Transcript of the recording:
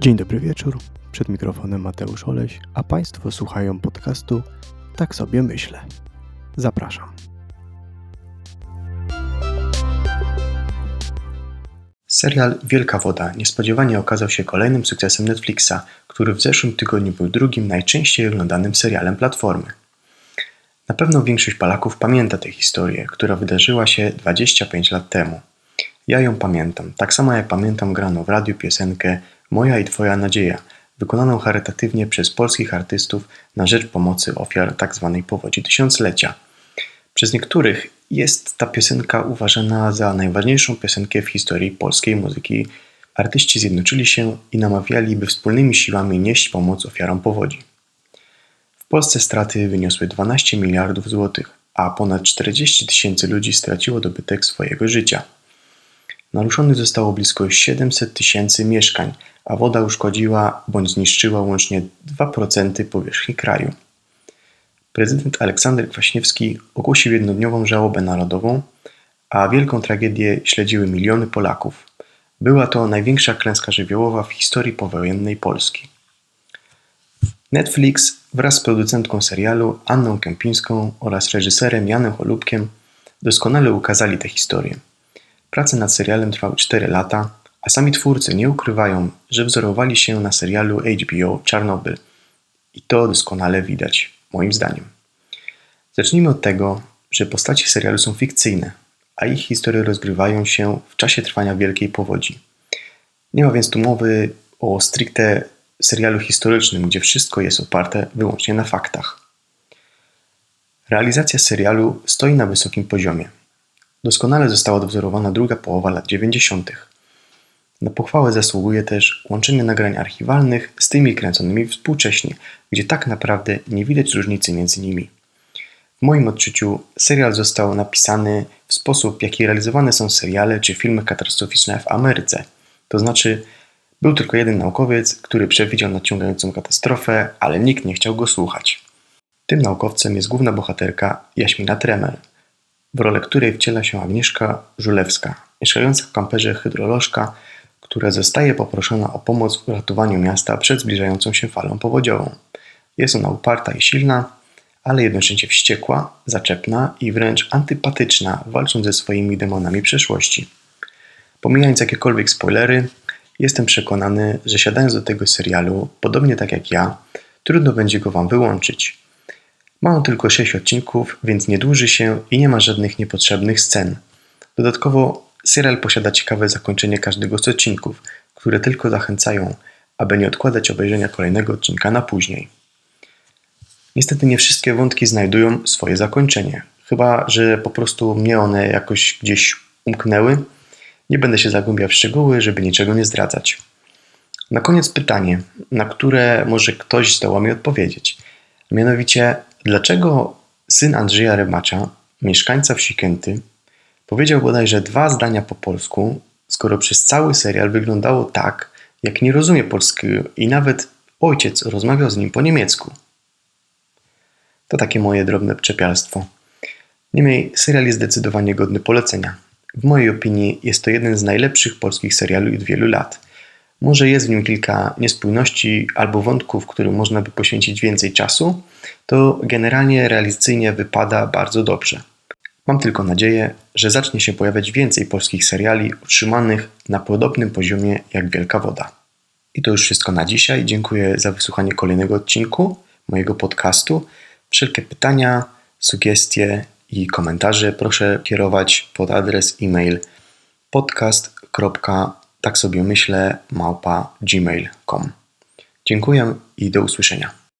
Dzień dobry wieczór. Przed mikrofonem Mateusz Oleś, a Państwo słuchają podcastu Tak sobie myślę. Zapraszam. Serial Wielka Woda niespodziewanie okazał się kolejnym sukcesem Netflixa, który w zeszłym tygodniu był drugim najczęściej oglądanym serialem platformy. Na pewno większość Polaków pamięta tę historię, która wydarzyła się 25 lat temu. Ja ją pamiętam, tak samo jak pamiętam graną w radiu piosenkę Moja i Twoja nadzieja, wykonaną charytatywnie przez polskich artystów na rzecz pomocy ofiar tzw. Tak powodzi tysiąclecia. Przez niektórych jest ta piosenka uważana za najważniejszą piosenkę w historii polskiej muzyki. Artyści zjednoczyli się i namawiali, by wspólnymi siłami nieść pomoc ofiarom powodzi. W Polsce straty wyniosły 12 miliardów złotych, a ponad 40 tysięcy ludzi straciło dobytek swojego życia. Naruszonych zostało blisko 700 tysięcy mieszkań, a woda uszkodziła bądź zniszczyła łącznie 2% powierzchni kraju. Prezydent Aleksander Kwaśniewski ogłosił jednodniową żałobę narodową, a wielką tragedię śledziły miliony Polaków. Była to największa klęska żywiołowa w historii powojennej Polski. Netflix wraz z producentką serialu Anną Kępińską oraz reżyserem Janem Cholubkiem doskonale ukazali tę historię. Prace nad serialem trwały 4 lata, a sami twórcy nie ukrywają, że wzorowali się na serialu HBO Czarnobyl. I to doskonale widać, moim zdaniem. Zacznijmy od tego, że postacie serialu są fikcyjne, a ich historie rozgrywają się w czasie trwania wielkiej powodzi. Nie ma więc tu mowy o stricte serialu historycznym, gdzie wszystko jest oparte wyłącznie na faktach. Realizacja serialu stoi na wysokim poziomie. Doskonale została odwzorowana druga połowa lat 90. Na pochwałę zasługuje też łączenie nagrań archiwalnych z tymi kręconymi współcześnie, gdzie tak naprawdę nie widać różnicy między nimi. W moim odczuciu serial został napisany w sposób, w jaki realizowane są seriale czy filmy katastroficzne w Ameryce. To znaczy, był tylko jeden naukowiec, który przewidział nadciągającą katastrofę, ale nikt nie chciał go słuchać. Tym naukowcem jest główna bohaterka Jaśmina Tremer, w rolę której wciela się Agnieszka Żulewska, mieszkająca w kamperze hydrolożka, która zostaje poproszona o pomoc w ratowaniu miasta przed zbliżającą się falą powodziową. Jest ona uparta i silna, ale jednocześnie wściekła, zaczepna i wręcz antypatyczna, walcząc ze swoimi demonami przeszłości. Pomijając jakiekolwiek spoilery, jestem przekonany, że siadając do tego serialu, podobnie tak jak ja, trudno będzie go Wam wyłączyć. Ma on tylko 6 odcinków, więc nie dłuży się i nie ma żadnych niepotrzebnych scen. Dodatkowo serial posiada ciekawe zakończenie każdego z odcinków, które tylko zachęcają, aby nie odkładać obejrzenia kolejnego odcinka na później. Niestety nie wszystkie wątki znajdują swoje zakończenie, chyba że po prostu mnie one jakoś gdzieś umknęły. Nie będę się zagłębiał w szczegóły, żeby niczego nie zdradzać. Na koniec pytanie, na które może ktoś zdoła mi odpowiedzieć. Mianowicie, dlaczego syn Andrzeja Rybacza, mieszkańca wsi Kęty, powiedział bodajże dwa zdania po polsku, skoro przez cały serial wyglądało tak, jak nie rozumie polskiego i nawet ojciec rozmawiał z nim po niemiecku. To takie moje drobne czepialstwo. Niemniej serial jest zdecydowanie godny polecenia. W mojej opinii jest to jeden z najlepszych polskich seriali od wielu lat. Może jest w nim kilka niespójności albo wątków, którym można by poświęcić więcej czasu, to generalnie realizacyjnie wypada bardzo dobrze. Mam tylko nadzieję, że zacznie się pojawiać więcej polskich seriali utrzymanych na podobnym poziomie jak Wielka Woda. I to już wszystko na dzisiaj. Dziękuję za wysłuchanie kolejnego odcinku mojego podcastu. Wszelkie pytania, sugestie i komentarze proszę kierować pod adres e-mail podcast.tak sobie myślę małpa gmail.com. Dziękuję i do usłyszenia.